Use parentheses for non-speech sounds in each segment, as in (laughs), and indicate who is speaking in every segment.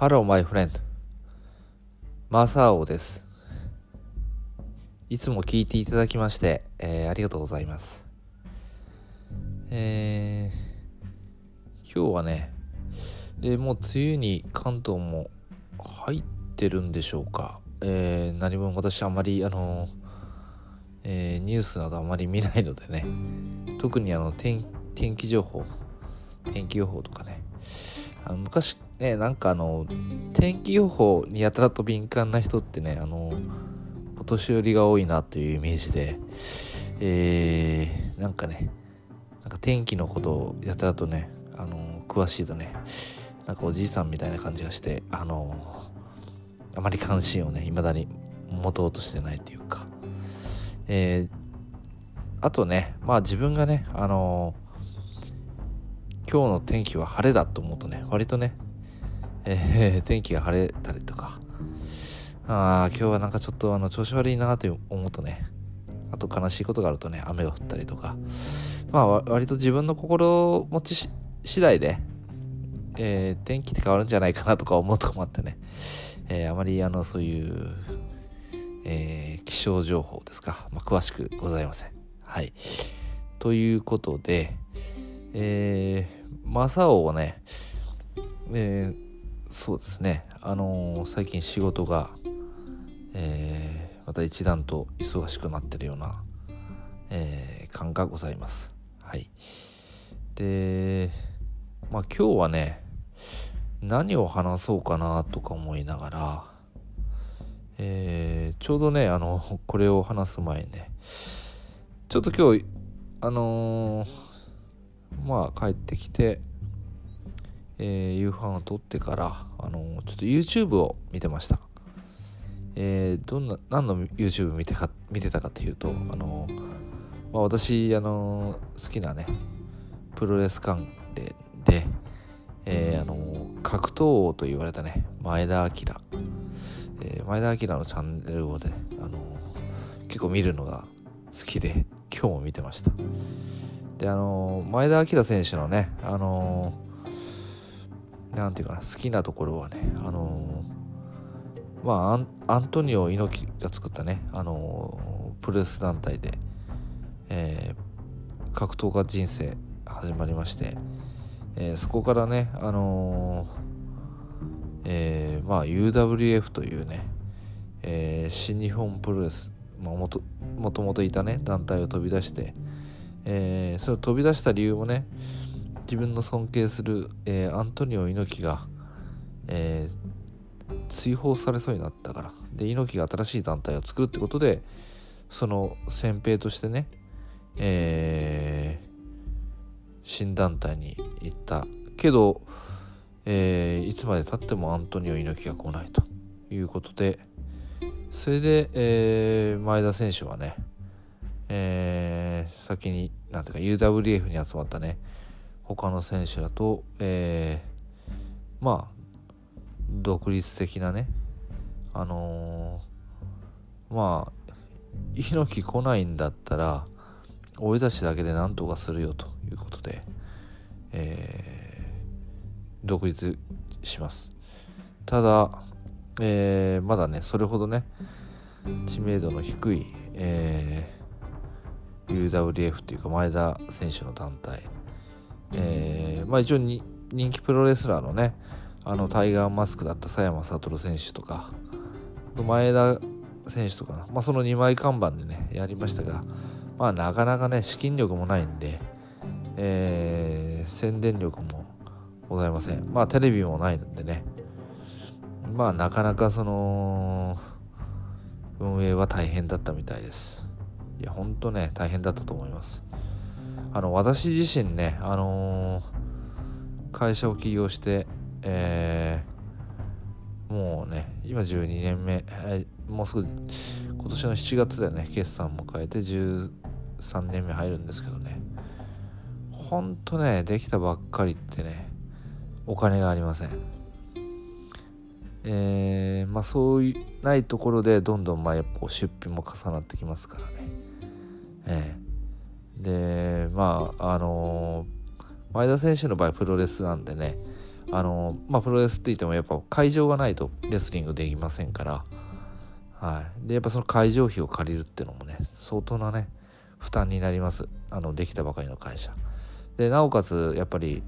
Speaker 1: Hello, my friend. マサオです。いつも聞いていただきまして、えーありがとうございます。えー今日はね、えーもう梅雨に関東も入ってるんでしょうか。えー何も私あまり、あのえニュースなどあまり見ないのでね、特にあの天天気情報、天気予報とかね、あの昔ねなんかあの天気予報にやたらと敏感な人ってねあのお年寄りが多いなというイメージでえー、なんかねなんか天気のことをやたらとねあの詳しいとねなんかおじいさんみたいな感じがしてあのあまり関心をね未だに持とうとしてないというか。えー、あとねまあ自分がねあの今日の天気は晴れだと思うとね割とね、えー天気が晴れたりとか。ああ今日はなんかちょっとあの調子悪いなと思うとね。あと悲しいことがあるとね雨が降ったりとか。まあ割と自分の心持ち次第で、えー天気って変わるんじゃないかなとか思うとこもあってね、えーあまりあのそういう、えー気象情報ですか、まあ、詳しくございません。はい。ということでえー、マサオはね、えーそうですね、あのー最近仕事が、えーまた一段と忙しくなってるような、えー感がございます。はい。で、まあ今日はね、何を話そうかなとか思いながら、えーちょうどね、あの、これを話す前にね、ちょっと今日、あのーまあ帰ってきて、えー夕飯をとってから、あのちょっと YouTube を見てました。えーどんな何の YouTube 見てか見てたかというと、あのまあ、私、あの好きなねプロレス関連で、えーあの格闘王と言われたね前田明、えー前田明のチャンネルをね、あの結構見るのが好きで今日も見てました。であの前田明選手のねあのなんていうかな好きなところはねあのまあアントニオ猪木が作ったねあのプロレス団体で、えー格闘家人生始まりまして、えーそこからねあのえーまあ UWF というね、えー新日本プロレス、まあ、もともといたね団体を飛び出して、えーそれを飛び出した理由もね自分の尊敬する、えーアントニオ猪木が、えー追放されそうになったから。で猪木が新しい団体を作るってことでその先兵としてね、えー新団体に行った。けど、えーいつまでたってもアントニオ猪木が来ないということでそれで、えー前田選手はね、えー先になんていうか UWF に集まったね他の選手らと、えーまあ独立的なねあのーまあ猪木来ないんだったら俺たちだけで何とかするよということで、えー独立します。ただ、えーまだねそれほどね知名度の低い、えー UWF というか前田選手の団体、えーまあ一応に人気プロレスラーのねあのタイガーマスクだった佐山悟選手とか前田選手とかな、まあ、その2枚看板でねやりましたがまあなかなかね資金力もないんで、えー宣伝力もございません。まあテレビもないのでねまあなかなかその運営は大変だったみたいです。いやほんとね大変だったと思いますあの私自身ねあのー会社を起業してえーもうね今12年目、えーもうすぐ今年の7月でね決算迎えて13年目入るんですけどね。ほんとねできたばっかりってねお金がありません。えーまあそういうないところでどんどんまあやっぱ出費も重なってきますからね。ええでまああの前田選手の場合プロレスなんでねあのまあプロレスって言ってもやっぱ会場がないとレスリングできませんからはい、でやっぱその会場費を借りるっていうのもね相当なね負担になります。あのできたばかりの会社。でなおかつやっぱり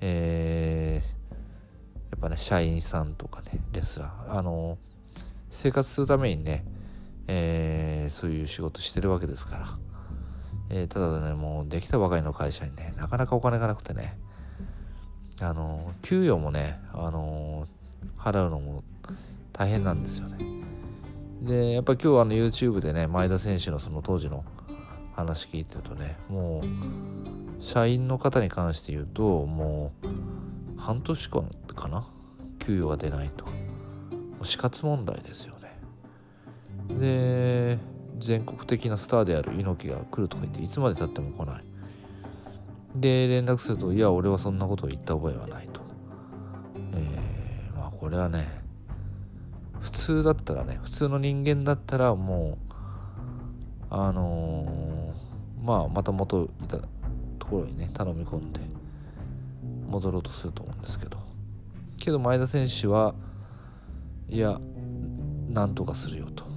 Speaker 1: えー、やっぱね社員さんとかねレスラー。あの生活するためにね、えー、そういう仕事してるわけですから、えー、ただねもうできたばかりの会社にねなかなかお金がなくてね。あの給与もねあの払うのも大変なんですよね。でやっぱ今日あの YouTube でね前田選手のその当時の話聞いてるとねもう社員の方に関して言うともう半年間かな給与が出ないと死活問題ですよね。で全国的なスターである猪木が来るとか言っていつまでたっても来ない。で連絡すると「いや俺はそんなことを言った覚えはない」と。えー、まあこれはね普通だったらね普通の人間だったらもうあのー、まあまた元いたところにね頼み込んで戻ろうとすると思うんですけど。けど前田選手はいやなんとかするよと。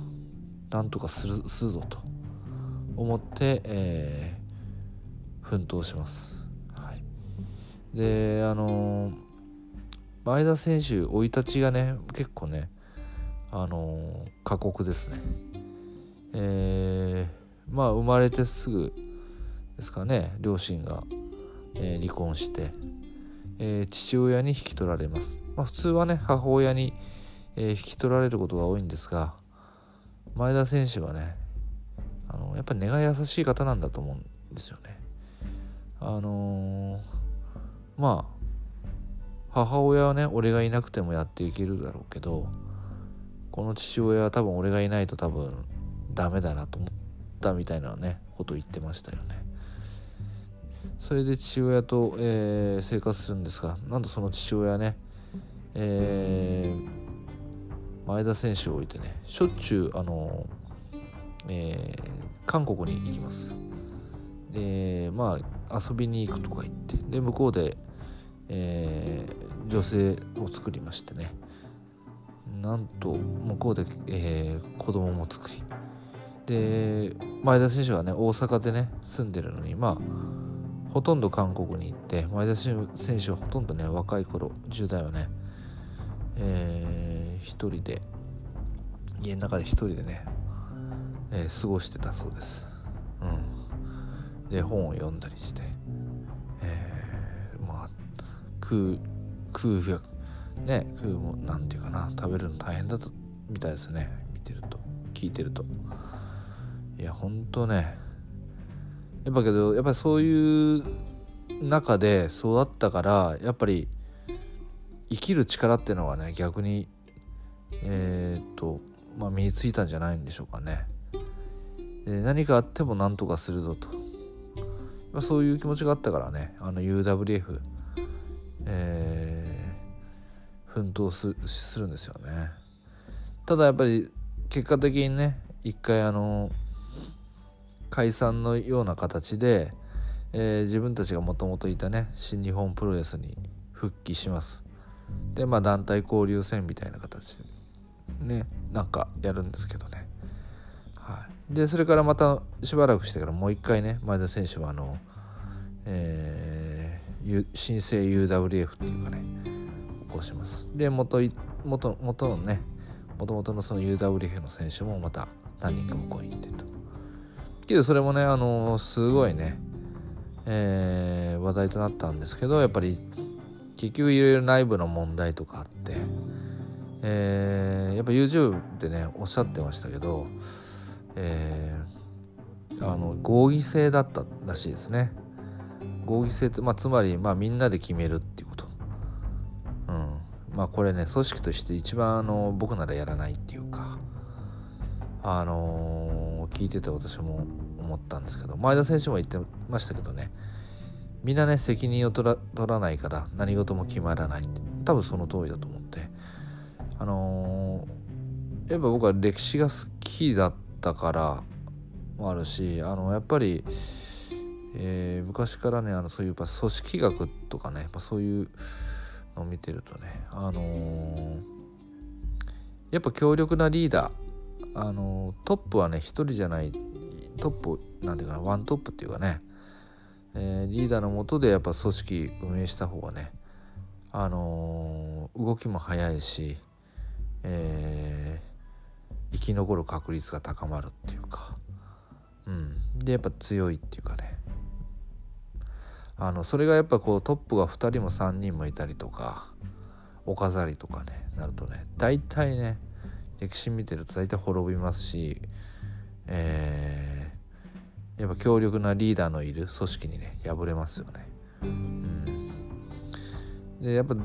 Speaker 1: なんとかするするぞと思って、えー、奮闘します。はい、であのー、前田選手生い立ちがね結構ねあの過酷ですね。えー、まあ生まれてすぐですかね両親が、え、離婚して、え、父親に引き取られます。まあ、普通はね母親に、え引き取られることが多いんですが前田選手はねあのやっぱり根が優しい方なんだと思うんですよね。あのまあ母親はね俺がいなくてもやっていけるだろうけどこの父親は多分俺がいないと多分ダメだなと思ったみたいなねことを言ってましたよねそれで父親と、えー、生活するんですがなんとその父親ね、えー、前田選手を置いてねしょっちゅうあの、えー、韓国に行きます。でまあ遊びに行くとか言ってで向こうで、えー、女性を作りましてね。なんと向こうで、えー、子供も作り。で前田選手はね大阪でね住んでるのにまあほとんど韓国に行って前田選手はほとんどね若い頃10代はねえー、一人で家の中で一人でね、えー、過ごしてたそうです。うん、で本を読んだりして、えー、まあ空空腹ね食うもなんていうかな食べるの大変だったみたいですね。見てると聞いてると。いやほんとねやっぱけどやっぱりそういう中で育ったからやっぱり生きる力っていうのはね逆にえー、っとまあ身についたんじゃないんでしょうかね。で何かあっても何とかするぞと、まあ、そういう気持ちがあったからね。あの UWF えー奮闘するんですよね。ただやっぱり結果的にね一回あの解散のような形で、えー、自分たちがもともといたね新日本プロレスに復帰します。でまあ団体交流戦みたいな形でねなんかやるんですけどね。はい。でそれからまたしばらくしてからもう一回ね前田選手はあのえー、新生 UWF っていうかね行します。で元元元のねもともとのその UWF の選手もまた何人か向こうに行ってとけどそれもねあのすごいねえー、話題となったんですけどやっぱり結局いろいろ内部の問題とかあって、えー、やっぱ YouTube ってねおっしゃってましたけど、えー、あの合議制だったらしいですね。合議制って、まあ、つまり、まあ、みんなで決めるっていうこと。まあこれね組織として一番あの僕ならやらないっていうかあのー、聞いてて私も思ったんですけど前田選手も言ってましたけどねみんなね責任を取ら取らないから何事も決まらないって多分その通りだと思ってあのー、やっぱ僕は歴史が好きだったからもあるしあのやっぱり、えー、昔からねあのそういう組織学とかねそういうのを見てるとねあのー、やっぱ強力なリーダーあの、トップはね一人じゃないトップなんていうかなワントップっていうかね、えー、リーダーのもとでやっぱ組織運営した方がねあの動きも速いし、え生き残る確率が高まるっていうか、うん、でやっぱ強いっていうかね。あのそれがやっぱこうトップが2人も3人もいたりとかお飾りとかねなるとね大体ね歴史見てると大体滅びますし、えー、やっぱ強力なリーダーのいる組織にね敗れますよね。うん、でやっぱ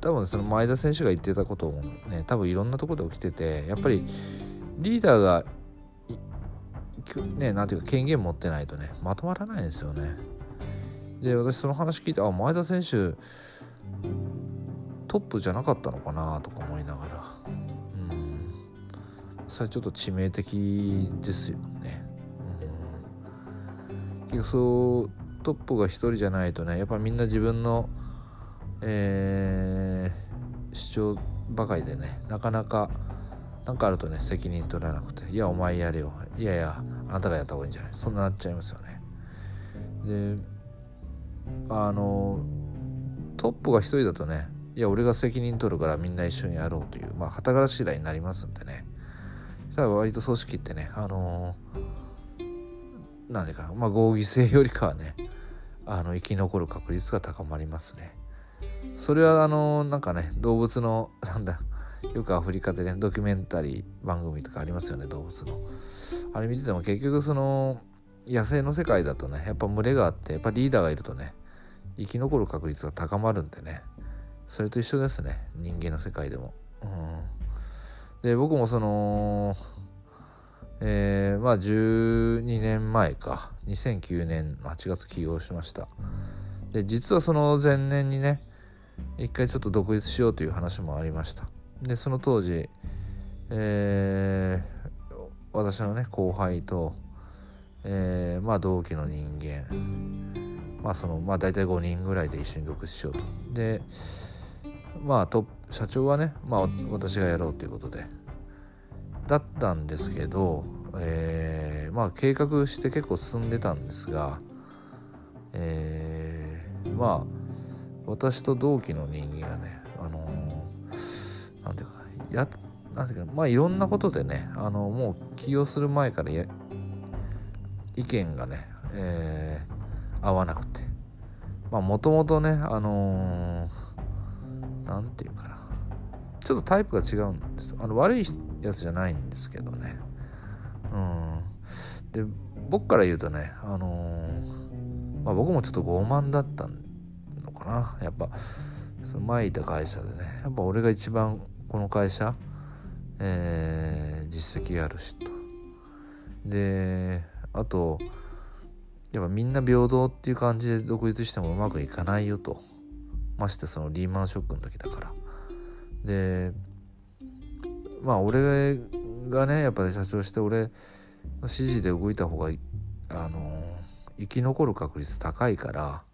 Speaker 1: 多分その前田選手が言ってたこともね多分いろんなとこで起きててやっぱりリーダーがねなんていうか権限持ってないとねまとまらないんですよね。で私その話聞いてあ前田選手トップじゃなかったのかなとか思いながら。うん。それちょっと致命的ですよね。うん、結局そうトップが一人じゃないとねやっぱみんな自分の、えー、主張ばかりでねなかなか何かあるとね責任取らなくて「いやお前やれよ」「いやいやあなたがやった方がいいんじゃない」そんななっちゃいますよね。であのトップが一人だとねいや俺が責任取るからみんな一緒にやろうというまあ旗柄次第になりますんでね。そしたら割と組織ってねあのなんでかまあ合議制よりかはねあの生き残る確率が高まりますね。それはあのなんかね動物の (laughs) なんだよくアフリカでねドキュメンタリー番組とかありますよね動物の。あれ見てても結局その野生の世界だとねやっぱ群れがあってやっぱリーダーがいるとね生き残る確率が高まるんでね。それと一緒ですね人間の世界でも。うん、で僕もそのえー、まあ12年前か。2009年8月起業しました。で実はその前年にね一回ちょっと独立しようという話もありました。でその当時、えー、私のね後輩とえー、まあ同期の人間まあそのまあ大体5人ぐらいで一緒に独立しようと。でまあと社長はねまあ私がやろうということでだったんですけど、えー、まあ計画して結構進んでたんですが、えー、まあ私と同期の人間がねあのー、なんていうかやなんていうかまあいろんなことでねあのもう起業する前からや意見がね、えー、合わなくて。まあもともとねあの何、ー、て言うかな。ちょっとタイプが違うんです。あの悪いやつじゃないんですけどね。うん。で僕から言うとねあのー、まあ、僕もちょっと傲慢だったのかな。やっぱその前いた会社でね。やっぱ俺が一番この会社、えー、実績あるしとであとやっぱみんな平等っていう感じで独立してもうまくいかないよと。ましてそのリーマンショックの時だから。でまあ俺がねやっぱり社長して俺の指示で動いた方があの生き残る確率高いから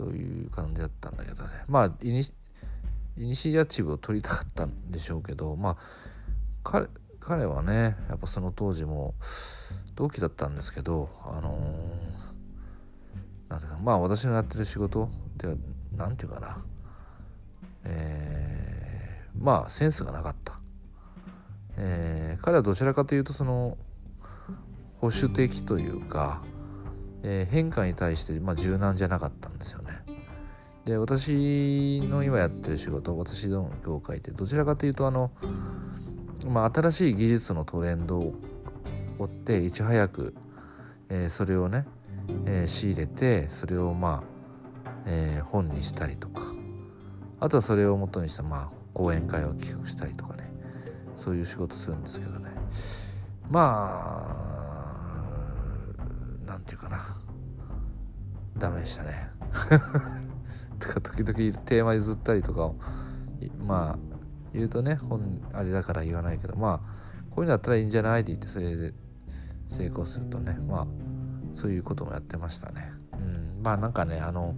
Speaker 1: という感じだったんだけどね。まあイニシアチブを取りたかったんでしょうけどまあ彼彼はねやっぱその当時も同期だったんですけどあのー、なんていうかまあ私のやってる仕事では何て言うかな。えー、まあセンスがなかった、えー、彼はどちらかというとその保守的というか、えー、変化に対して、まあ、柔軟じゃなかったんですよね。で私の今やってる仕事私の業界ってどちらかというとあの、まあ、新しい技術のトレンドを追っていち早く、えー、それをね、えー、仕入れてそれをまあ、えー、本にしたりとかあとはそれをもとにしたまあ講演会を企画したりとかねそういう仕事するんですけどねまあなんていうかなダメでしたね。とか時々テーマ譲ったりとかをまあ言うとね本あれだから言わないけどまあこういうのだったらいいんじゃないって言ってそれで成功するとねまあそういうこともやってましたね。うん、まあなんかねあの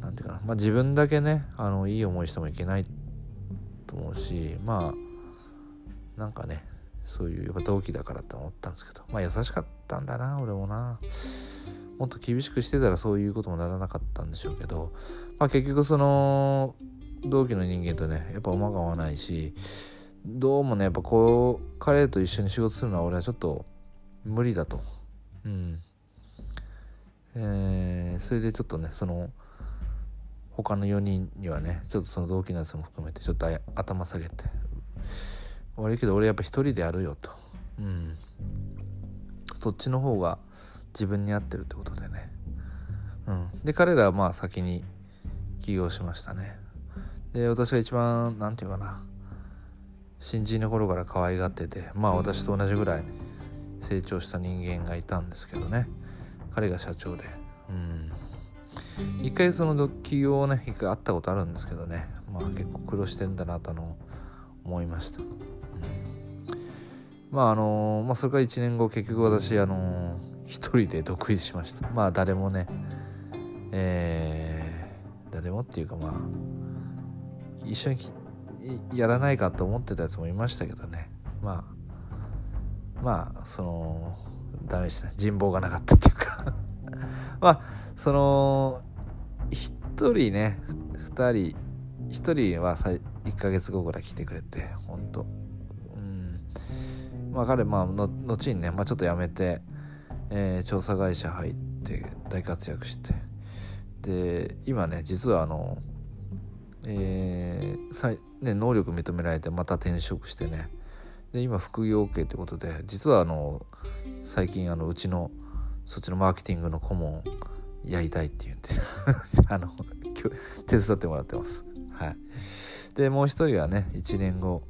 Speaker 1: 何てていうかな、まあ、自分だけねあのいい思いしてもいけないと思うしまあなんかねそういうやっぱ同期だからって思ったんですけどまあ優しかったんだな俺もなもっと厳しくしてたらそういうこともならなかったんでしょうけどまあ結局その同期の人間とねやっぱ馬が合わないしどうもねやっぱこう彼と一緒に仕事するのは俺はちょっと無理だと。うん。えー、それでちょっとねその他の4人にはねちょっとその同期のやつも含めてちょっと頭下げて。悪いけど俺やっぱ一人でやるよと。うん。そっちの方が自分に合ってるってことでね。うん。で彼らはまあ先に起業しましたね。で私が一番何て言うかな。新人の頃から可愛がっててまあ私と同じぐらい成長した人間がいたんですけどね。彼が社長で。うん。一回その企業をね一回会ったことあるんですけどね。まあ結構苦労してんだなとの思いました、うん、まああのまあそれから1年後結局私あの一人で独立しました。まあ誰もねえー、誰もっていうかまあ一緒にやらないかと思ってたやつもいましたけどね。まあまあそのダメでした。ね人望がなかったっていうか。(laughs) まあその1人ね2人1人は1ヶ月後ぐらい来てくれて本当。うん。まあ彼まあの後にね、まあ、ちょっと辞めて、えー、調査会社入って大活躍して。で今ね実はあのえーね、能力認められてまた転職してね。で今副業 OK ってことで実はあの最近あのうちのそっちのマーケティングの顧問やりたいって言うんで (laughs) あの手伝ってもらってます。はい。でもう一人はね1年後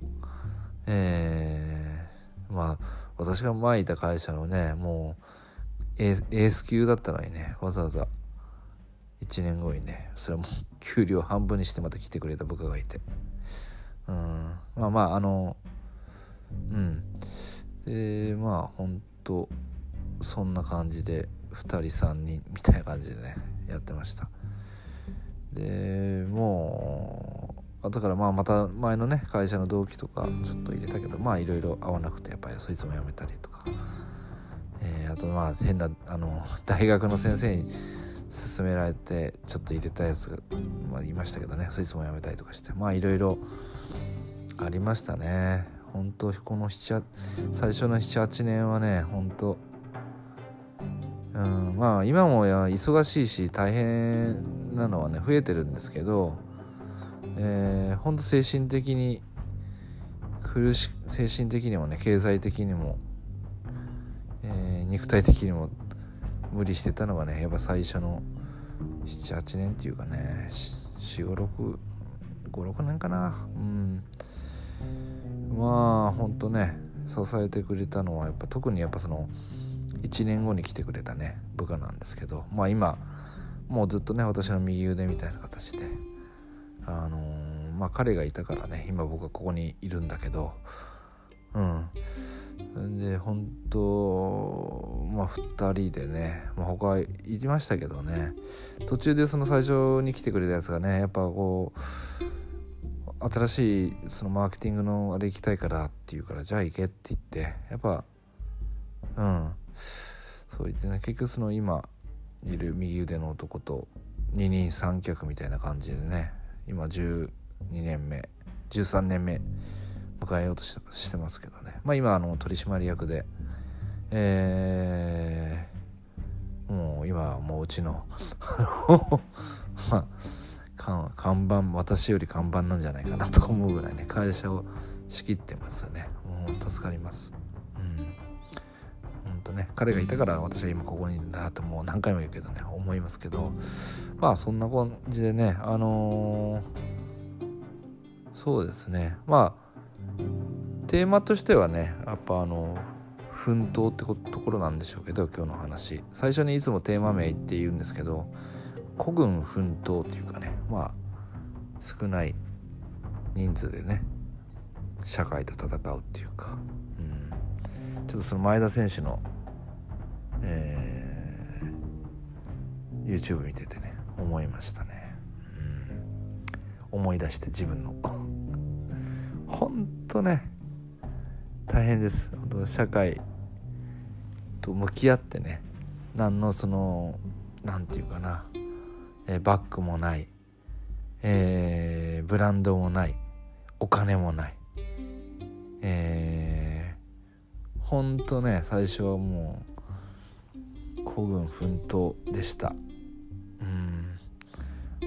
Speaker 1: えー、まあ私が前いた会社のねもうエース級だったのにねわざわざ。1年後にねそれはもう (laughs) 給料半分にしてまた来てくれた部下がいて。うん。まあまああのうん。でまあほんとそんな感じで2人3人みたいな感じでねやってました。でもうだからまあまた前のね会社の同期とかちょっと入れたけどまあいろいろ合わなくてやっぱりそいつも辞めたりとか、えー、あとまあ変なあの (laughs) 大学の先生に勧められてちょっと入れたやつが、まあ、いましたけどね。そいつも辞めたりとかして。まあいろいろありましたね。本当この7最初の78年はね本当うんまあ今も忙しいし大変なのはね増えてるんですけどえー、本当精神的に苦し精神的にもね経済的にも、えー、肉体的にも無理してたのがねやっぱ最初の78年っていうかね45656年かな。うん。まあほんとね支えてくれたのはやっぱ特にやっぱその1年後に来てくれたね部下なんですけどまあ今もうずっとね私の右腕みたいな形であのー、まあ彼がいたからね今僕はここにいるんだけどうん。で本当まあ2人でね、まあ、他いましたけどね。途中でその最初に来てくれたやつがねやっぱこう新しいそのマーケティングのあれ行きたいからって言うからじゃあ行けって言ってやっぱうん。そう言ってね結局その今いる右腕の男と二人三脚みたいな感じでね今12年目13年目迎えようとしてますけどね。まあ今あの取締役で。えー、もう今もううちの (laughs) まあ看板私より看板なんじゃないかなと思うぐらいね会社を仕切ってますよね。もう助かります。うん。ほんとね。彼がいたから私は今ここにいるんだともう何回も言うけどね思いますけど。まあそんな感じでねあのー、そうですね。まあテーマとしてはねやっぱあの奮闘ってところなんでしょうけど今日の話。最初にいつもテーマ名って言うんですけど孤軍奮闘っていうかねまあ少ない人数でね社会と戦うっていうか、うん、ちょっとその前田選手の、えー、YouTube 見ててね思いましたね。うん。思い出して自分の。ほんとね大変です。本当社会と向き合ってね何のその何て言うかな、えー、バッグもない、えー、ブランドもないお金もないえー、ほんとね最初はもう孤軍奮闘でした。うん。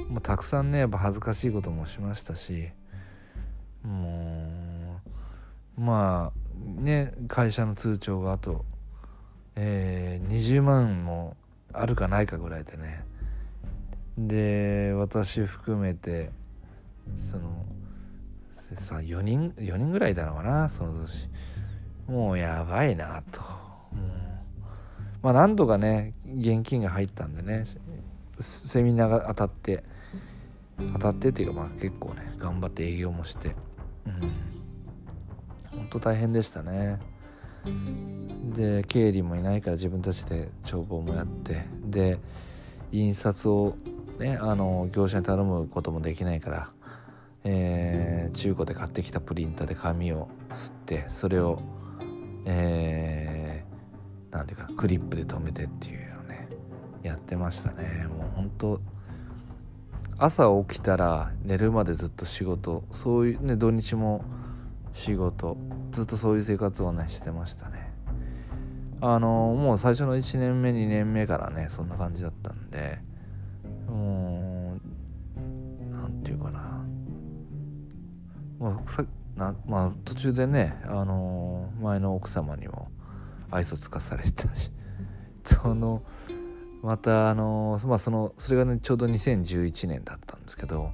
Speaker 1: もうたくさんねやっぱ恥ずかしいこともしましたしもうまあね会社の通帳があと、えー、20万もあるかないかぐらいでね。で私含めてそのさ4人4人ぐらいいたのかなその年。もうやばいなと。うん。まあ何度かね現金が入ったんでねセミナーが当たって当たってっていうかまあ結構ね頑張って営業もして。うん。本当大変でしたね。で経理もいないから自分たちで帳簿もやってで印刷をねあの業者に頼むこともできないからえー、中古で買ってきたプリンターで紙を吸ってそれをえー、なんていうかクリップで留めてっていうのをねやってましたね。もう本当朝起きたら寝るまでずっと仕事。そういうね土日も仕事。ずっとそういう生活をねしてましたね。あのもう最初の1年目2年目からねそんな感じだったんでもう何て言うかな。まあ、さなまあ途中でね、あの、前の奥様にも愛想つかされたしそのまたあの、まあそのそれがねちょうど2011年だったんですけど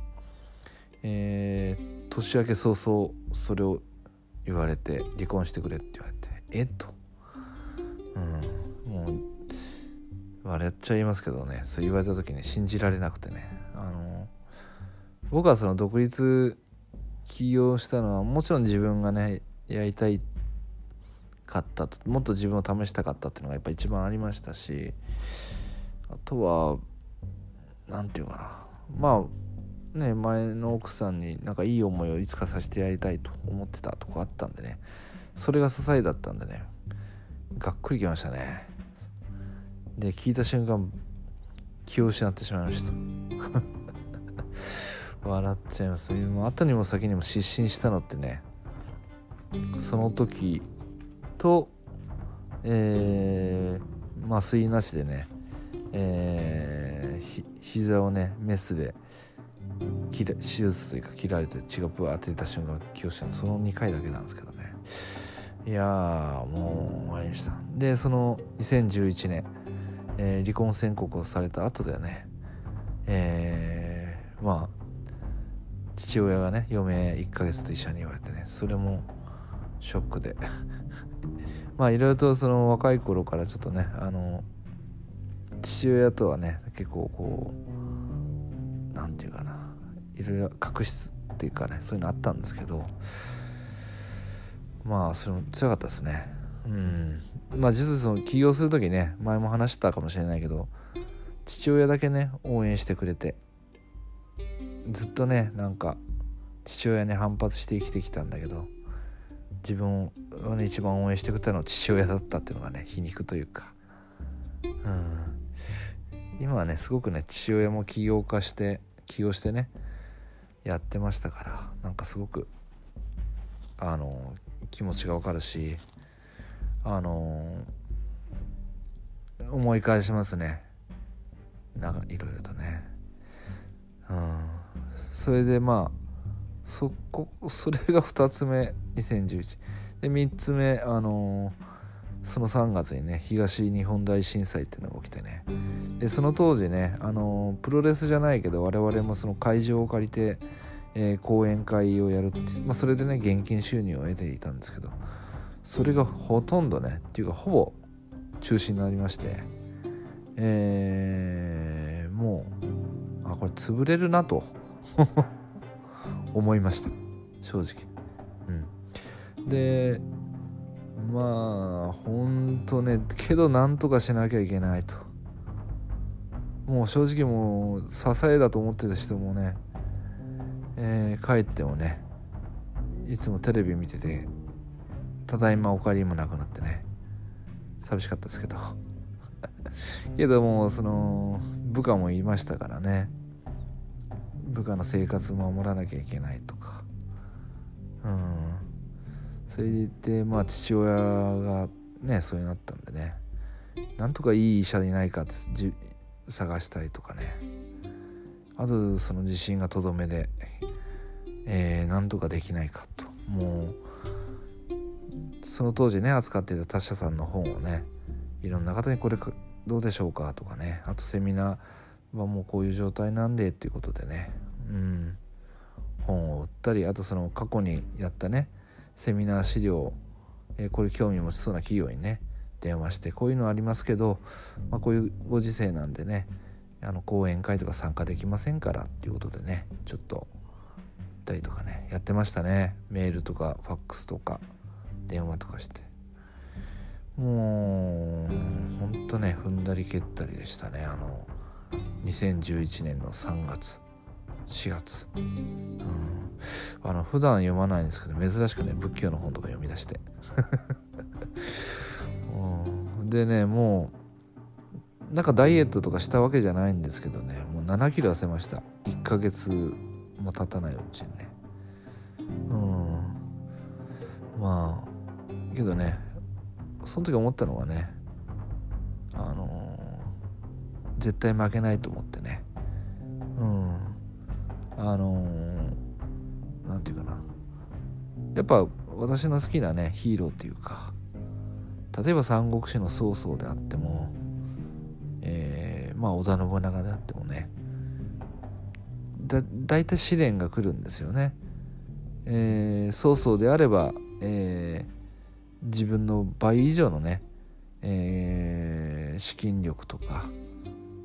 Speaker 1: えー、年明け早々それを言われて離婚してくれって言われてえっと？うんもう笑っちゃいますけどね。そう言われた時に信じられなくてね。あの僕はその独立起業したのはもちろん自分がねやりたいかったともっと自分を試したかったっていうのがやっぱ一番ありましたしあとは何て言うかな。まあね前の奥さんになんかいい思いをいつかさせてやりたいと思ってたとかあったんでね。それが支えだったんでね。がっくりきましたね。で聞いた瞬間気を失ってしまいました。(laughs) 笑っちゃいます。後にも先にも失神したのってね。その時とえー、麻酔なしでね。えー、膝をねメスで切手術というか切られて血がブワーって出た瞬間気をしたのその2回だけなんですけどね。いやーもう終わりましたでその2011年、えー、離婚宣告をされた後でねえー、まあ父親がね余命1ヶ月と一緒に言われてねそれもショックでまあいろいろとその若い頃からちょっとねあの父親とはね結構こう何て言うかないろいろ確執っていうかねそういうのあったんですけどまあそれも強かったですね。うん。まあ実はその起業する時ね前も話したかもしれないけど父親だけね応援してくれてずっとねなんか父親に反発して生きてきたんだけど自分をね一番応援してくれたのは父親だったっていうのがね皮肉というか。うん。今はねすごくね父親も起業家して起業してねやってましたからなんかすごくあの気持ちがわかるしあの思い返しますね。なんかいろいろとね。うん。それでまあそこそれが2つ目2011で3つ目あのー、その3月にね東日本大震災っていうのが起きてね。でその当時ねあの、プロレスじゃないけど我々もその会場を借りて、えー、講演会をやるってまあ、それでね現金収入を得ていたんですけどそれがほとんどねっていうかほぼ中止になりましてえー、もうあこれ潰れるなと (laughs) 思いました。正直。うん。でまあほんとねけどなんとかしなきゃいけないと。もう正直もう支えだと思ってた人もねえー、帰ってもねいつもテレビ見ててただいまお帰りもなくなってね寂しかったですけど。(laughs) けどもその部下もいましたからね。部下の生活を守らなきゃいけないとか。うん。それでまあ父親がねそうになったんでね。なんとかいい医者でいないかって探したりとかね。あとその自信がとどめで、えー、なんとかできないかと。もうその当時ね扱っていた達者さんの本をねいろんな方にこれどうでしょうかとかね。あとセミナーはもうこういう状態なんでっていうことでね。うん。本を売ったりあとその過去にやったねセミナー資料、えー、これ興味持ちそうな企業にね電話してこういうのありますけど、まあ、こういうご時世なんでねあの講演会とか参加できませんからっていうことでねちょっとったりとかねやってましたね。メールとかファックスとか電話とかして。もうほんとね踏んだり蹴ったりでしたね。あの2011年の3月。4月。うん。あの普段読まないんですけど珍しくね仏教の本とか読み出して。(laughs) うん。でねもうなんかダイエットとかしたわけじゃないんですけどねもう7キロ痩せました。1ヶ月も経たないうちにね。うん。まあけどねその時思ったのはねあのー、絶対負けないと思ってね。うん。あのー、ていうかなやっぱ私の好きなねヒーローっていうか例えば三国志の曹操であっても、えー、まあ織田信長であってもねだ大体試練が来るんですよね。えー、曹操であれば、えー、自分の倍以上のね、えー、資金力とか、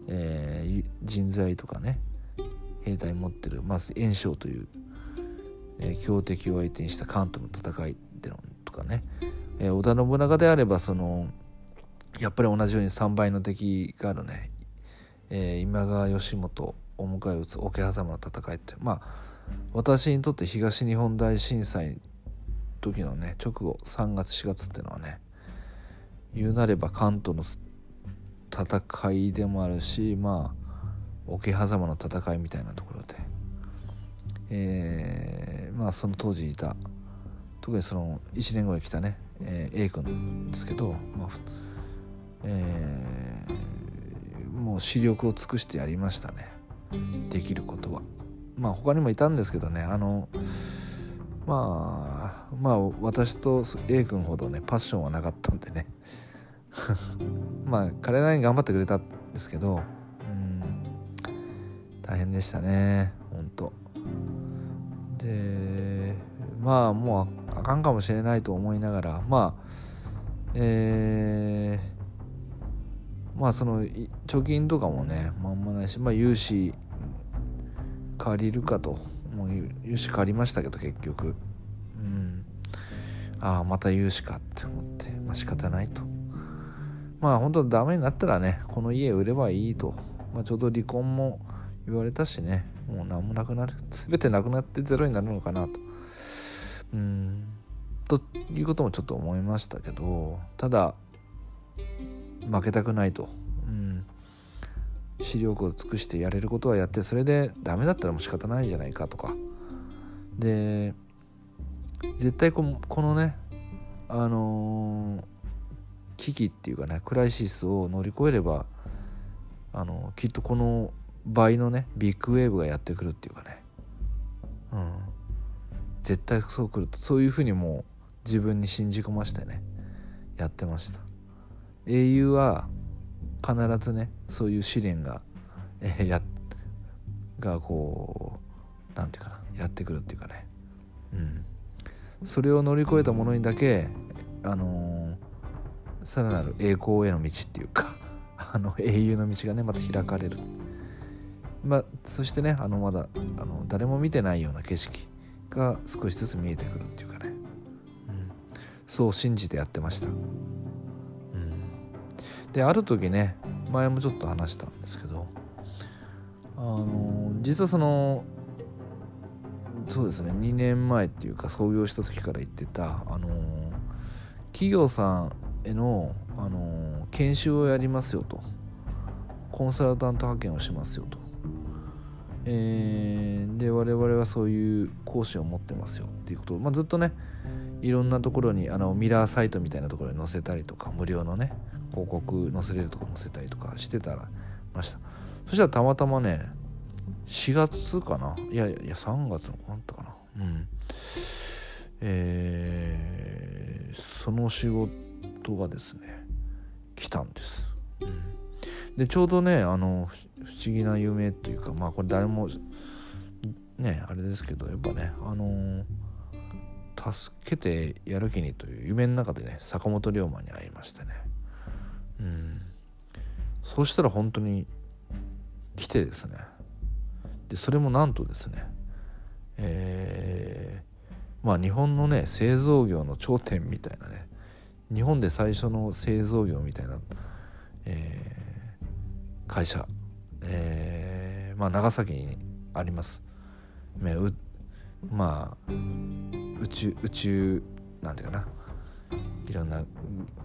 Speaker 1: えー、人材とかね兵隊持ってる、まず袁紹という、えー、強敵を相手にした関東の戦いでのとかね、えー、織田信長であればそのやっぱり同じように3倍の敵があるね、えー、今川義元お迎えを打つ桶狭間の戦いってまあ私にとって東日本大震災時のね直後3月4月っていうのはね言うなれば関東の戦いでもあるしまあ桶狭間の戦いみたいなところで、えー、まあその当時いた特にその1年後に来たね、えー、A 君ですけど、まあえー、もう視力を尽くしてやりましたね。できることは。まあ他にもいたんですけどねあのまあまあ私と A 君ほどねパッションはなかったんでね。(laughs) まあ彼なりに頑張ってくれたんですけど大変でしたねほんとでまあもうあかんかもしれないと思いながらまあえー、まあその貯金とかもねまんまないしまあ融資借りるかと。もう融資借りましたけど結局。うん。ああまた融資かって思ってまあ仕方ないと。まあ本当ダメになったらねこの家売ればいいと、まあ、ちょうど離婚も言われたしね。もう何もなくなる。全てなくなってゼロになるのかなと。うん。ということもちょっと思いましたけどただ負けたくないと。うん。視力を尽くしてやれることはやってそれでダメだったらもう仕方ないじゃないかとか。で絶対このねあのー、危機っていうかねクライシスを乗り越えればあのきっとこの倍のねビッグウェーブがやってくるっていうかね。うん。絶対そう来るとそういうふうにもう自分に信じ込ましてねやってました。英雄は必ずねそういう試練が、えー、やがこう何て言うかなやってくるっていうかね。うん。それを乗り越えた者にだけあのー、さらなる栄光への道っていうかあの英雄の道がねまた開かれる。まあそしてねあのまだあの誰も見てないような景色が少しずつ見えてくるっていうかね、うん、そう信じてやってました。である時ね前もちょっと話したんですけどあの実はそのそうですね2年前っていうか創業した時から言ってたあの企業さんへの、あの研修をやりますよと。コンサルタント派遣をしますよと、えー、で我々はそういう講師を持ってますよ。っていうことを、まあ、ずっとねいろんなところにあのミラーサイトみたいなところに載せたりとか無料のね広告載せれるとか載せたりとかしてたらました。そしたらたまたまね4月かな？いやいや3月のあったかな？うん。えー、その仕事がですね来たんです、うん、でちょうどねあの不思議な夢というかまあこれ誰もねあれですけどやっぱねあのー助けてやる気にという夢の中でね坂本龍馬に会いましてね。うん。そうしたら本当に来てですね。でそれもなんとですねえー、まあ日本のね製造業の頂点みたいなね日本で最初の製造業みたいな、え、会社、えー、まあ長崎にあります。ね、まあ宇宙宇宙なんていうかないろんな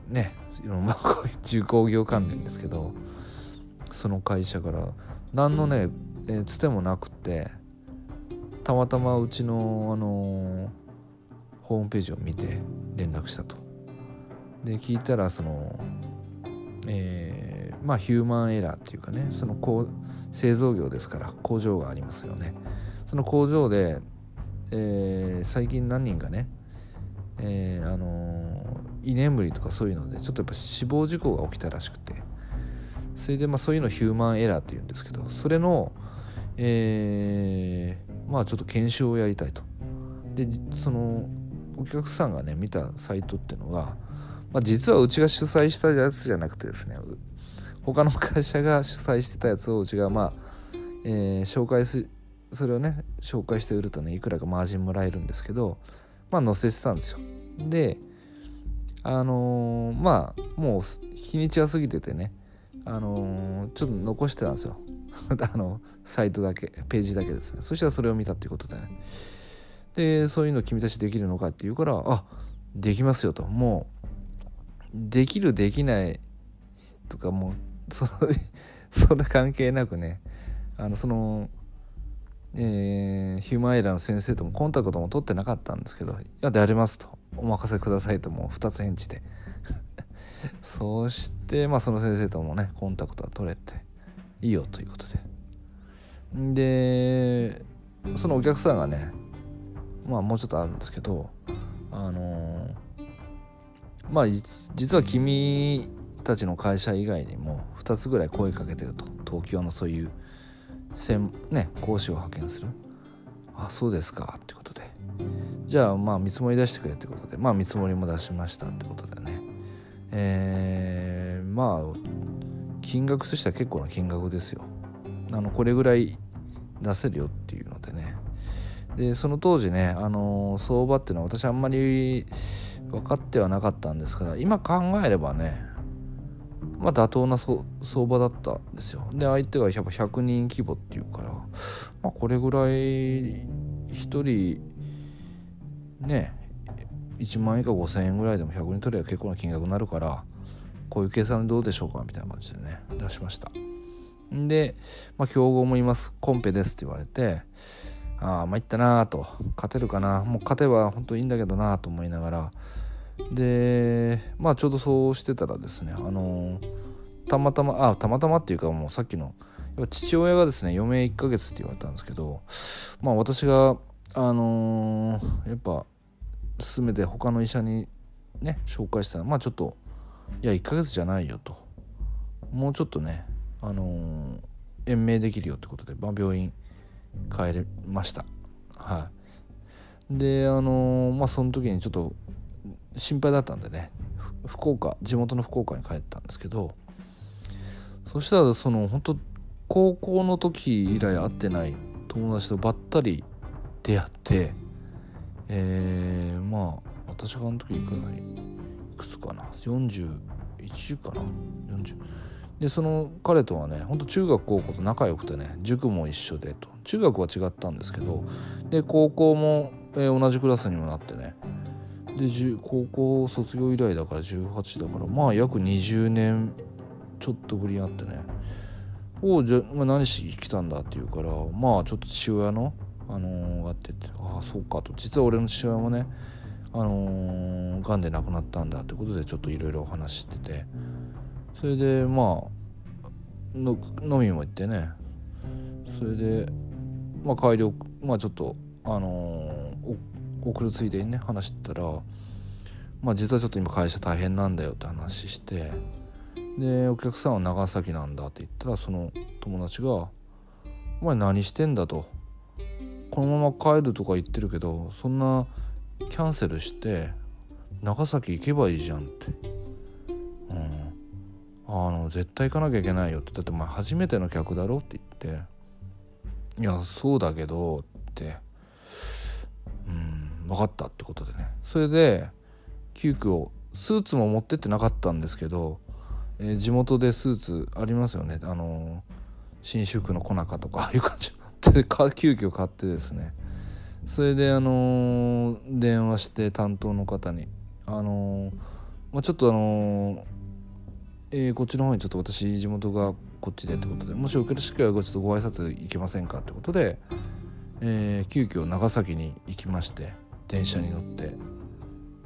Speaker 1: ねいろんな重工業関連ですけどその会社から何のね、えー、つてもなくてたまたまうちの、あのー、ホームページを見て連絡したと。で聞いたらそのえー、まあヒューマンエラーっていうかねその製造業ですから工場がありますよね。その工場でえー、最近何人かね、えー、あのー、居眠りとかそういうのでちょっとやっぱ死亡事故が起きたらしくてそれでまあそういうのヒューマンエラーっていうんですけどそれの、えー、まあちょっと検証をやりたいと。でそのお客さんがね見たサイトっていうのが、まあ、実はうちが主催したやつじゃなくてですね他の会社が主催してたやつをうちがまあ、えー、紹介すそれをね紹介して売るとねいくらかマージンもらえるんですけどまあ載せてたんですよ。であのー、まあもう日にちは過ぎててねあのー、ちょっと残してたんですよ。(laughs) あのサイトだけページだけですね。そしたらそれを見たっていうことでね。でそういうの君たちできるのかって言うからあできますよと。もうできるできないとかもう (laughs) そそれ関係なくねあのそのえー、ヒューマンエラーの先生ともコンタクトも取ってなかったんですけど「いやであります」と「お任せください」ともう2つ返事で。(laughs) そしてまあその先生ともねコンタクトは取れていいよということで。でそのお客さんがねまあもうちょっとあるんですけどあのー、まあ実は君たちの会社以外にも2つぐらい声かけてると。東京のそういう専ね講師を派遣する。あそうですか。ってことで。じゃあまあ見積もり出してくれってことで。まあ見積もりも出しましたってことでね。えー、まあ金額としては結構な金額ですよ。あのこれぐらい出せるよっていうのでね。でその当時ねあの相場っていうのは私あんまり分かってはなかったんですから今考えればねまあ、妥当な相場だったんですよ。で相手がやっぱ100人規模っていうから、まあ、これぐらい1人ね1万円か5,000円ぐらいでも100人取れば結構な金額になるからこういう計算でどうでしょうかみたいな感じでね出しました。んで、まあ、競合もいます。コンペですって言われてああ参ったなーと。勝てるかな。もう勝てば本当いいんだけどなと思いながら。でまあちょうどそうしてたらですねあのたまたまあたまたまっていうかもうさっきの父親がですね余命1ヶ月って言われたんですけどまあ私があのー、やっぱ進めて他の医者にね紹介したらまあちょっといや1ヶ月じゃないよと。もうちょっとねあのー、延命できるよってことで、まあ、病院帰れました。はい。であのー、まあその時にちょっと心配だったんでね福岡地元の福岡に帰ったんですけどそしたらその本当高校の時以来会ってない友達とばったり出会ってえー、まあ私があの時いくのにいくつかな？41かな？40でその彼とはねほんと中学高校と仲良くてね塾も一緒でと。中学は違ったんですけどで高校も、えー、同じクラスにもなってね。で高校卒業以来だから18だからまあ約20年ちょっとぶりに会ってね「おおじゃ、まあ、何しに来たんだ?」って言うからまあちょっと父親のあのー、あってて「ああそうか」と。実は俺の父親もねあのが、んで亡くなったんだってことでちょっといろいろお話してて。それでまあの飲みも行ってね。それでまあ帰りまあちょっとあのー、送るついでにね話してたらまあ実はちょっと今会社大変なんだよって話して。でお客さんは長崎なんだって言ったらその友達が「お前何してんだ」と「このまま帰るとか言ってるけどそんなキャンセルして長崎行けばいいじゃんって。うん。あの絶対行かなきゃいけないよって。だってお前初めての客だろって言って。いやそうだけどって。うん分かったってことでね。それで急遽スーツも持ってってなかったんですけど、えー、地元でスーツありますよね。あの新宿の小中とかああ (laughs) いう感じ。で急遽買ってですね。それであの電話して担当の方にあのまあ、ちょっとあのえー、こっちの方にちょっと私地元がこっちでってことでもしよけるしければちょっとご挨拶行けませんかってことで、えー、急遽長崎に行きまして電車に乗って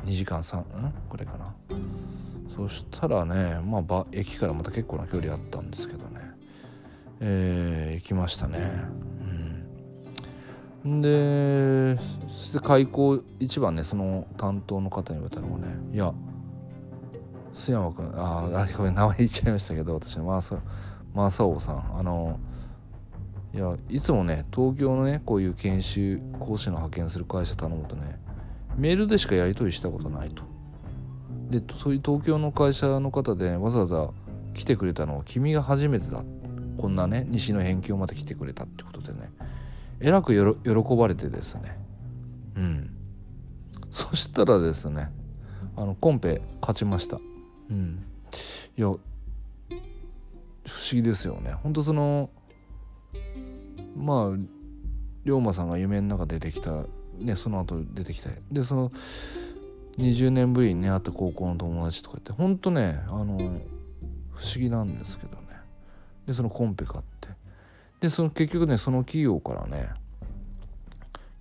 Speaker 1: 2時間3ん？これかなそしたらねまあ駅からまた結構な距離あったんですけどね。えー、行きましたね。でそして開口一番ねその担当の方に言われたのがね「いや須山君ああごめん名前言っちゃいましたけど私の正正雄さんあのいやいつもね東京のねこういう研修講師の派遣する会社頼むとねメールでしかやり取りしたことないと。でそういう東京の会社の方でわざわざ来てくれたのは君が初めてだ。こんなね西の辺境まで来てくれたってことでね。えらく喜ばれてですね。うん。そしたらですねあのコンペ勝ちました。うん。いや不思議ですよね。ほんとそのまあ龍馬さんが夢の中出てきた。ねその後出てきたでその20年ぶりにね会った高校の友達とかってほんとねあの不思議なんですけどね。でそのコンペ買って。でその結局ねその企業からね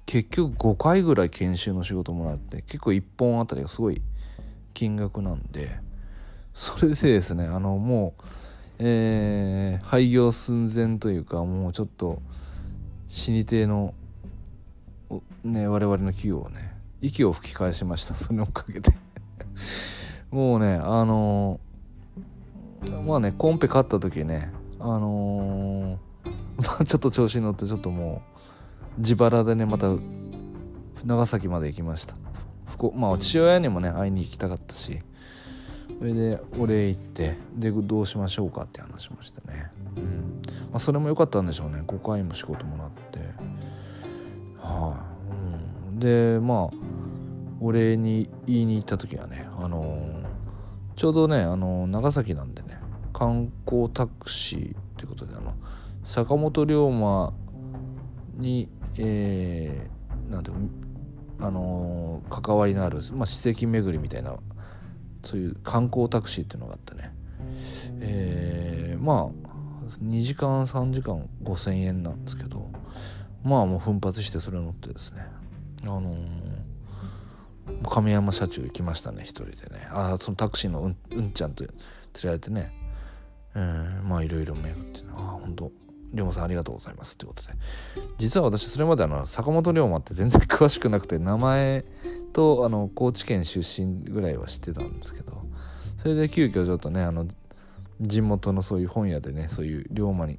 Speaker 1: 結局5回ぐらい研修の仕事もらって結構1本あたりがすごい金額なんでそれでですねあのもう、えー、廃業寸前というかもうちょっと死に体のね我々の企業はね息を吹き返しました。(laughs) そのおかげで。(laughs) もうねあのー、まあねコンペ勝った時ねあのー (laughs) まあちょっと調子に乗ってちょっともう自腹でねまた長崎まで行きました。まあ父親にもね会いに行きたかったしそれでお礼行ってでどうしましょうかって話しましたね。うん。まあそれも良かったんでしょうね。5回も仕事もらって。はい、うん、でまあお礼に言いに行った時はねあのー、ちょうどね、あのー、長崎なんでね観光タクシーってことであの坂本龍馬に、えー、なんてあのー、関わりのある、まあ、史跡巡りみたいなそういう観光タクシーっていうのがあってね、えー、まあ2時間3時間5,000円なんですけどまあもう奮発してそれを乗ってですねあのー、亀山社長行きましたね一人でね。ああそのタクシーのうんうんちゃんと連れられてね、えー、まあいろいろ巡ってああ本当。龍馬さんありがとうございますってことで。実は私それまであの坂本龍馬って全然詳しくなくて名前とあの高知県出身ぐらいは知ってたんですけど。それで急遽ちょっとねあの地元のそういう本屋でねそういう龍馬に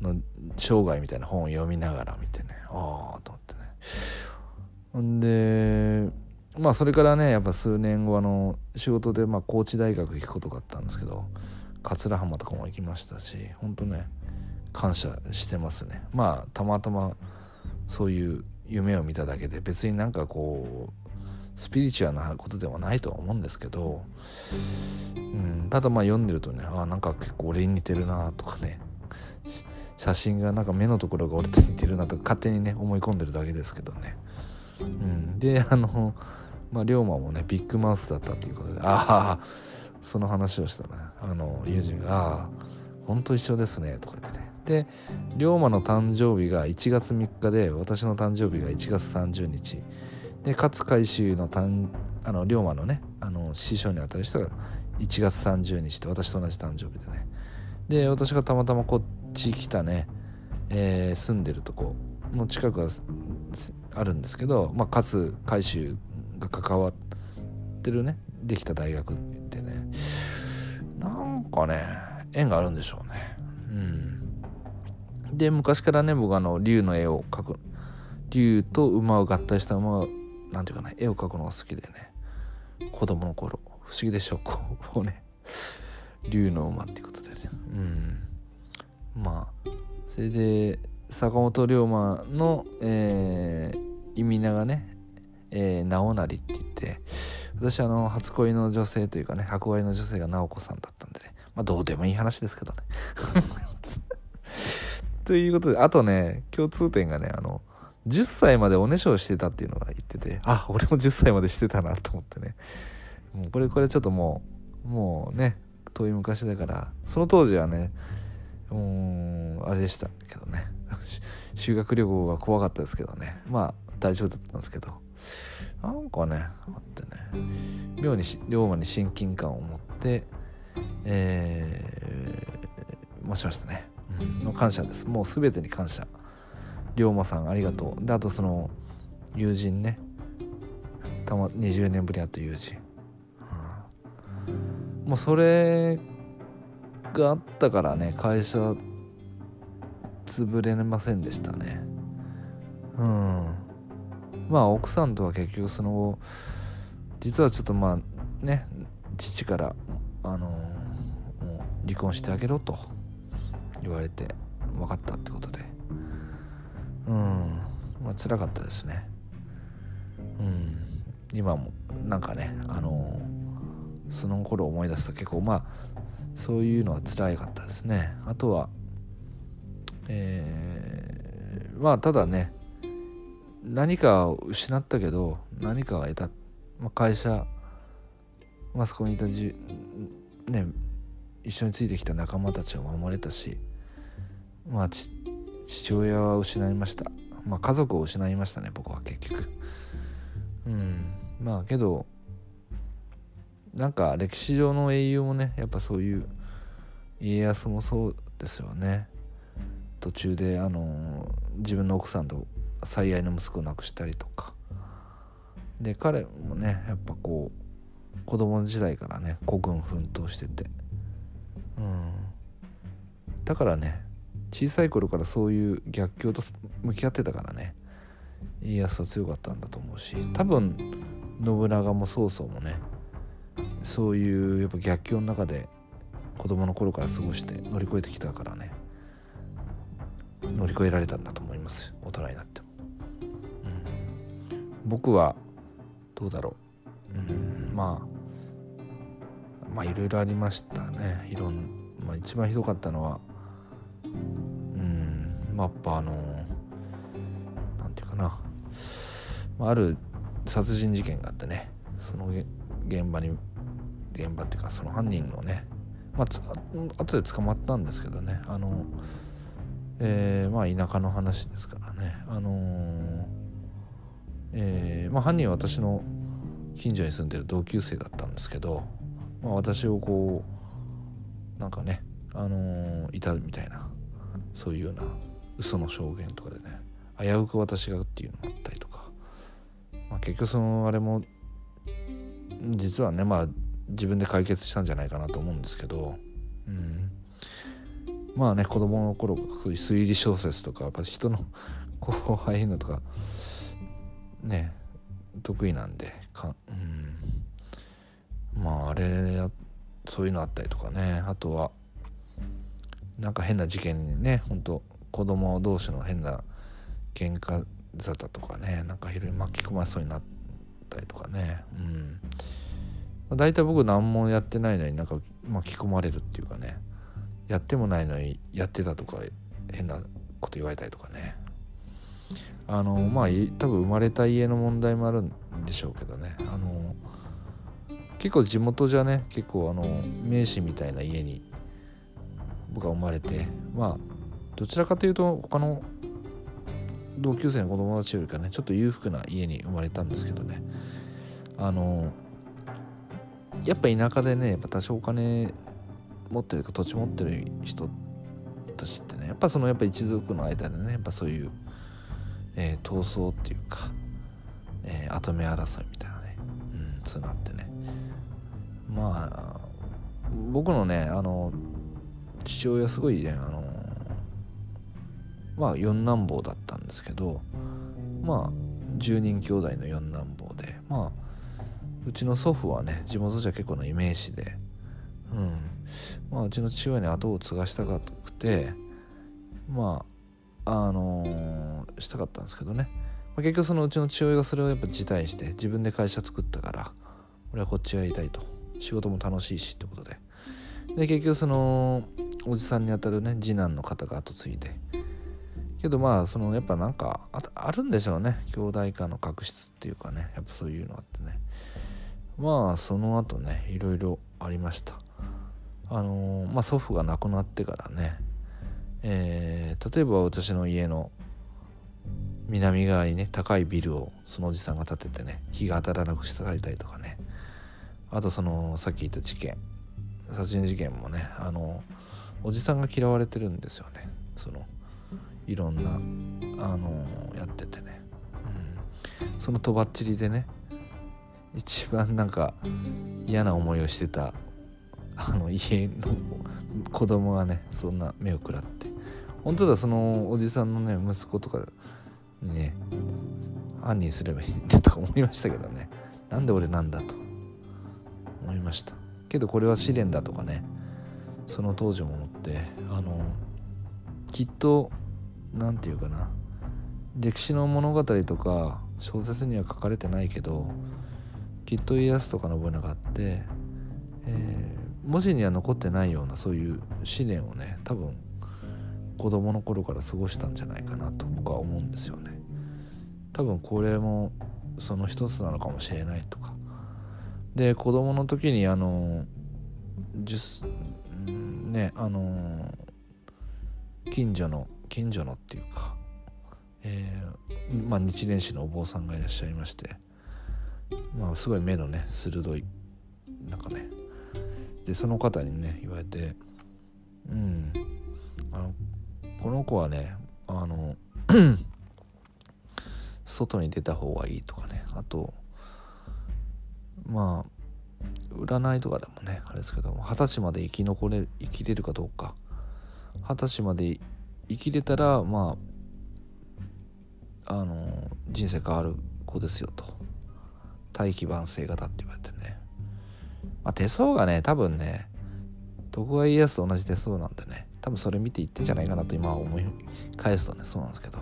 Speaker 1: の生涯みたいな本を読みながら見てね。ああと思ってね。ほんでまあそれからねやっぱ数年後あの仕事でまあ高知大学行くことがあったんですけど桂浜とかも行きましたし本当ね感謝してますね。まあたまたまそういう夢を見ただけで別になんかこうスピリチュアルなことではないとは思うんですけど、うん、ただまあ読んでるとねあなんか結構俺に似てるなとかね写真がなんか目のところが俺と似てるなとか勝手にね思い込んでるだけですけどね、うん、であのまあ龍馬もねビッグマウスだったということで。ああその話をしたね。あの友人が「ああ本当一緒ですね」とか言ってね。で龍馬の誕生日が1月3日で私の誕生日が1月30日。で勝海舟の誕あの龍馬のねあの師匠にあたる人が1月30日で私と同じ誕生日でね。で私がたまたまこっち来たね、えー、住んでるとこの近くがあるんですけど、まあ、勝海舟が関わってるね。できた大学ってね。なんかね縁があるんでしょうね。うん。で昔からね僕あの竜の絵を描く。竜と馬を合体した馬なんていうかな絵を描くのが好きでね。子供の頃。不思議でしょ？こうね。竜の馬っていうことでね。うん。まあそれで坂本龍馬の、えー、意味名がね、えー、直成って言って私あの初恋の女性というかね憧れの女性が直子さんだったんでねまあどうでもいい話ですけどね。(laughs) ということであとね共通点がねあの10歳までおねしょをしてたっていうのが言っててあ俺も10歳までしてたなと思ってね。もうこれこれちょっともうもうね遠い昔だからその当時はねうんあれでしたけどね。(laughs) 修学旅行が怖かったですけどね。まあ大丈夫だったんですけど。なんかねあってね。妙に龍馬に親近感を持ってえー、しましたね、の感謝です。もう全てに感謝。龍馬さんありがとう。であとその友人ね。たま20年ぶりに会った友人、うん、もうそれがあったからね会社潰れませんでしたね。うん。まあ奥さんとは結局その後実はちょっとまあね父からあのもう離婚してあげろと言われて分かったってことで。うん。まあ辛かったですね。うん。今もなんかねあのその頃思い出すと結構まあそういうのは辛かったですね。あとはえー、まあただね何かを失ったけど何かを得た、まあ、会社、まあそこにいたじね一緒についてきた仲間たちを守れたしまあ父親は失いました。まあ家族を失いましたね僕は結局。うん。まあけどなんか歴史上の英雄もねやっぱそういう家康もそうですよね。途中であの自分の奥さんと最愛の息子を亡くしたりとか。で彼もねやっぱこう子供時代からね孤軍奮闘してて。うん。だからね小さい頃からそういう逆境と向き合ってたからね家康は強かったんだと思うし多分信長も曹操もねそういうやっぱ逆境の中で子供の頃から過ごして乗り越えてきたからね乗り越えられたんだと思います大人になっても、僕はどうだろう、うん、まあまあいろいろありましたね。いろんまあ一番ひどかったのはうんまあやっぱあのなんていうかな。ある殺人事件があってね。その現場に現場っていうかその犯人のねまあ後で捕まったんですけどね。あのえー、まあ田舎の話ですからね。あのー、えー、まあ犯人は私の近所に住んでる同級生だったんですけど、まあ、私をこうなんかねあのいたみたいなそういうような嘘の証言とかでね危うく私がっていうのもあったりとか、まあ、結局そのあれも実はねまあ自分で解決したんじゃないかなと思うんですけど、うん、まあね子供の頃そういう推理小説とかやっぱ人の後輩のとかね得意なんでか、うん、まああれやそういうのあったりとかね。あとはなんか変な事件にねほんと子供同士の変な喧嘩沙汰とかねなんかいろいろ巻き込まれそうになったりとかね。うん。大体僕何もやってないのになんか巻き込まれるっていうかね。やってもないのにやってたとか変なこと言われたりとかね。あのまあ多分生まれた家の問題もあるんでしょうけどね。あの結構地元じゃね結構あの名士みたいな家に僕は生まれてまあどちらかというと他の同級生の子供たちよりかねちょっと裕福な家に生まれたんですけどね。あのやっぱ田舎でねやっぱ多少お金持ってるか土地持ってる人たちってねやっぱそのやっぱ一族の間でねやっぱそういう、えー、闘争っていうか、えー、跡目争いみたいなね、うん、そういうのあってね。まあ僕のねあの父親すごいねあのまあ四男坊だったんですけどまあ10人兄弟の四男坊でまあうちの祖父はね地元じゃ結構なイメージでうん。まあうちの父親に後を継がしたかくてまああのー、したかったんですけどね、まあ、結局そのうちの父親がそれをやっぱ辞退して自分で会社作ったから俺はこっちやりたいと。仕事も楽しいしってことで。で結局そのおじさんにあたるね次男の方が後継いで。けどまあそのやっぱなんかあるんでしょうね。兄弟間の確執っていうかね。やっぱそういうのあってね。まあその後ねいろいろありました。あのー、まあ祖父が亡くなってからねえー、例えば私の家の南側にね高いビルをそのおじさんが建ててね日が当たらなくしてたりとかね。あとそのさっき言った事件。殺人事件もねあのおじさんが嫌われてるんですよね。そのいろんなあのやっててね、うん、そのとばっちりでね一番なんか嫌な思いをしてたあの家の子供がねそんな目を食らって。本当だそのおじさんのね息子とかにね犯人すればいいってとか思いましたけどねなんで俺なんだと思いました。けどこれは試練だとかねその当時も思ってあのきっと何て言うかな歴史の物語とか小説には書かれてないけどきっと家康とか信長って、えー、文字には残ってないようなそういう試練をね多分子供の頃から過ごしたんじゃないかなと僕は思うんですよね。多分これもその一つなのかもしれないとか。で子供の時にあのねあの近所の近所のっていうか、えー、まあ、日蓮師のお坊さんがいらっしゃいまして、まあ、すごい目のね鋭いなんかねでその方にね言われてうんあのこの子はねあの (clears throat) 外に出た方がいいとかね。あとまあ占いとかでもねあれですけど二十歳まで生き残れ生きれるかどうか。二十歳まで生きれたらまああの人生変わる子ですよと。大器晩成型って言われてね、まあ、手相がね多分ね徳川家康と同じ手相なんでね。多分それ見ていってんじゃないかなと今は思い返すとねそうなんですけど。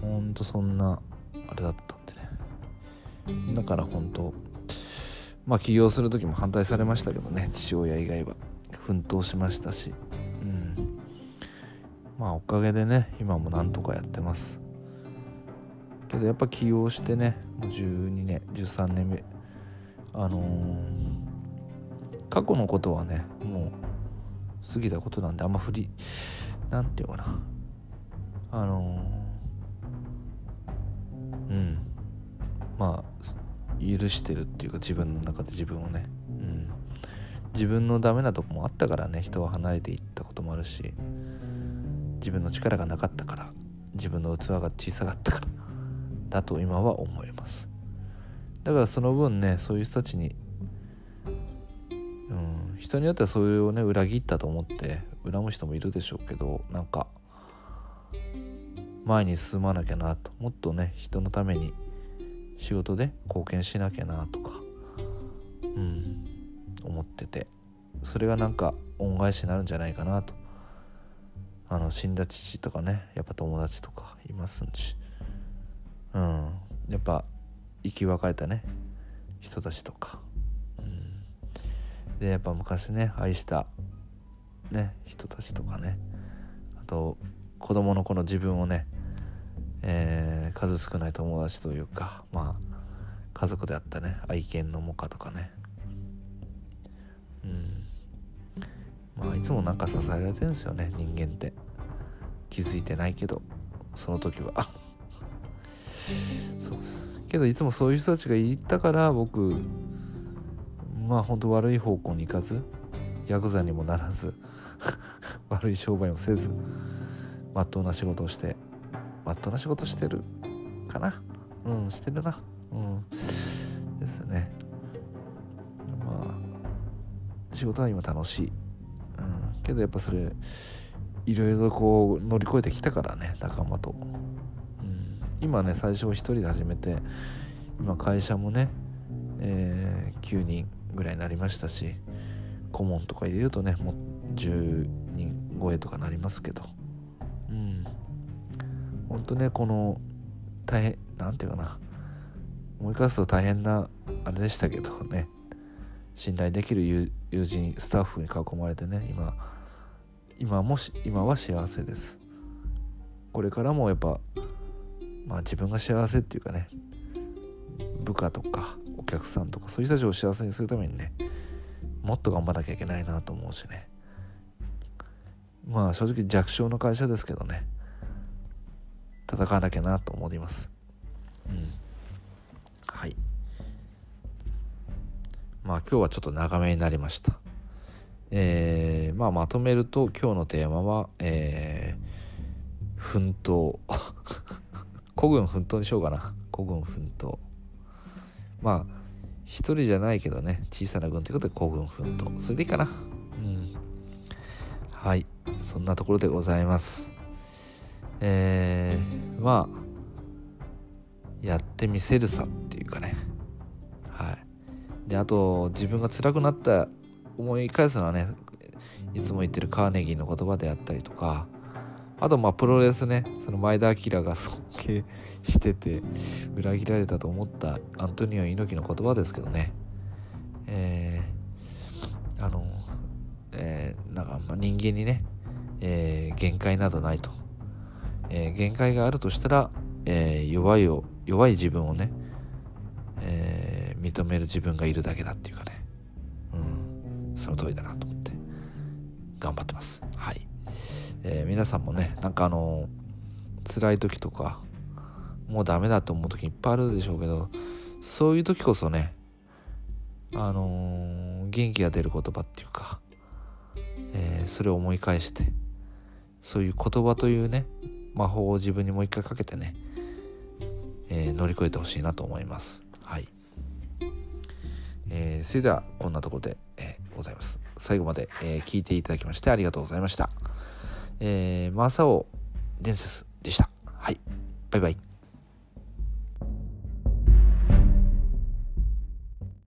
Speaker 1: ほんとそんなあれだったんでね。だから本当まあ起業する時も反対されましたけどね父親以外は。奮闘しましたし。うん。まあおかげでね今もなんとかやってます。けどやっぱ起業してねもう12年13年目。あのー、過去のことはねもう過ぎたことなんであんま振りなんていうかな。あのー、うん。まあ許してるっていうか自分の中で自分をね、うん、自分のダメなとこもあったからね人は離れていったこともあるし自分の力がなかったから自分の器が小さかったからだと今は思います。だからその分ねそういう人たちにうん人によってはそれをね裏切ったと思って恨む人もいるでしょうけどなんか前に進まなきゃなともっとね人のために仕事で貢献しなきゃなとかうん思っててそれがなんか恩返しになるんじゃないかなと。あの死んだ父とかねやっぱ友達とかいますんし。うんやっぱ生き別れたね人たちとか、でやっぱ昔ね愛したね人たちとかね。あと子供の頃自分をね、えー、数少ない友達というかまあ家族であったね愛犬のモカとかね。うん。まあいつもなんか支えられてるんですよね人間って。気づいてないけどその時は。(laughs) そうです。けどいつもそういう人たちがいたから僕まあ本当悪い方向に行かずヤクザにもならず (laughs) 悪い商売をせずまっとうな仕事をしてまっとうな仕事してるかな。うんしてるな。うん。ですね。まあ仕事は今楽しい、うん、けどやっぱそれいろいろこう乗り越えてきたからね仲間と、うん、今ね最初一人で始めて今会社もね、えー、9人ぐらいになりましたし顧問とか入れるとねもう10人超えとかなりますけど。うん。ほんとねこの大変なんていうかな。思い返すと大変なあれでしたけどね。信頼できる友人スタッフに囲まれてね今今もし今は幸せです。これからもやっぱまあ自分が幸せっていうかね部下とか客さんとかそういう人たちを幸せにするためにねもっと頑張らなきゃいけないなと思うしね。まあ正直弱小の会社ですけどね戦わなきゃなと思います。うん。はい。まあ今日はちょっと長めになりました。えー、まあまとめると今日のテーマはえー、奮闘。(laughs) 孤軍奮闘にしようかな。孤軍奮闘。まあ一人じゃないけどね小さな軍ということで孤軍奮闘それでいいかな。うん。はい。そんなところでございます。えー、まあやってみせるさっていうかね。はい。であと自分が辛くなった思い返すのはねいつも言ってるカーネギーの言葉であったりとかあとまあプロレスねその前田明が尊敬してて裏切られたと思ったアントニオ猪木の言葉ですけどね。えー、あのえー、なんかま人間にね、えー、限界などないと、えー、限界があるとしたら、えー、弱いを弱い自分をね、えー、認める自分がいるだけだっていうかね。うん。その通りだなと思って頑張ってます。はい、えー、皆さんもねなんかあの辛い時とかもうダメだと思う時いっぱいあるでしょうけどそういう時こそねあのー、元気が出る言葉っていうか、えー、それを思い返してそういう言葉というね魔法を自分にもう一回かけてねえー、乗り越えてほしいなと思います。はい。えー、それではこんなところで、え、ございます。最後まで、え、聞いていただきましてありがとうございました。えー、マサオ伝説でした。はい。バイバイ。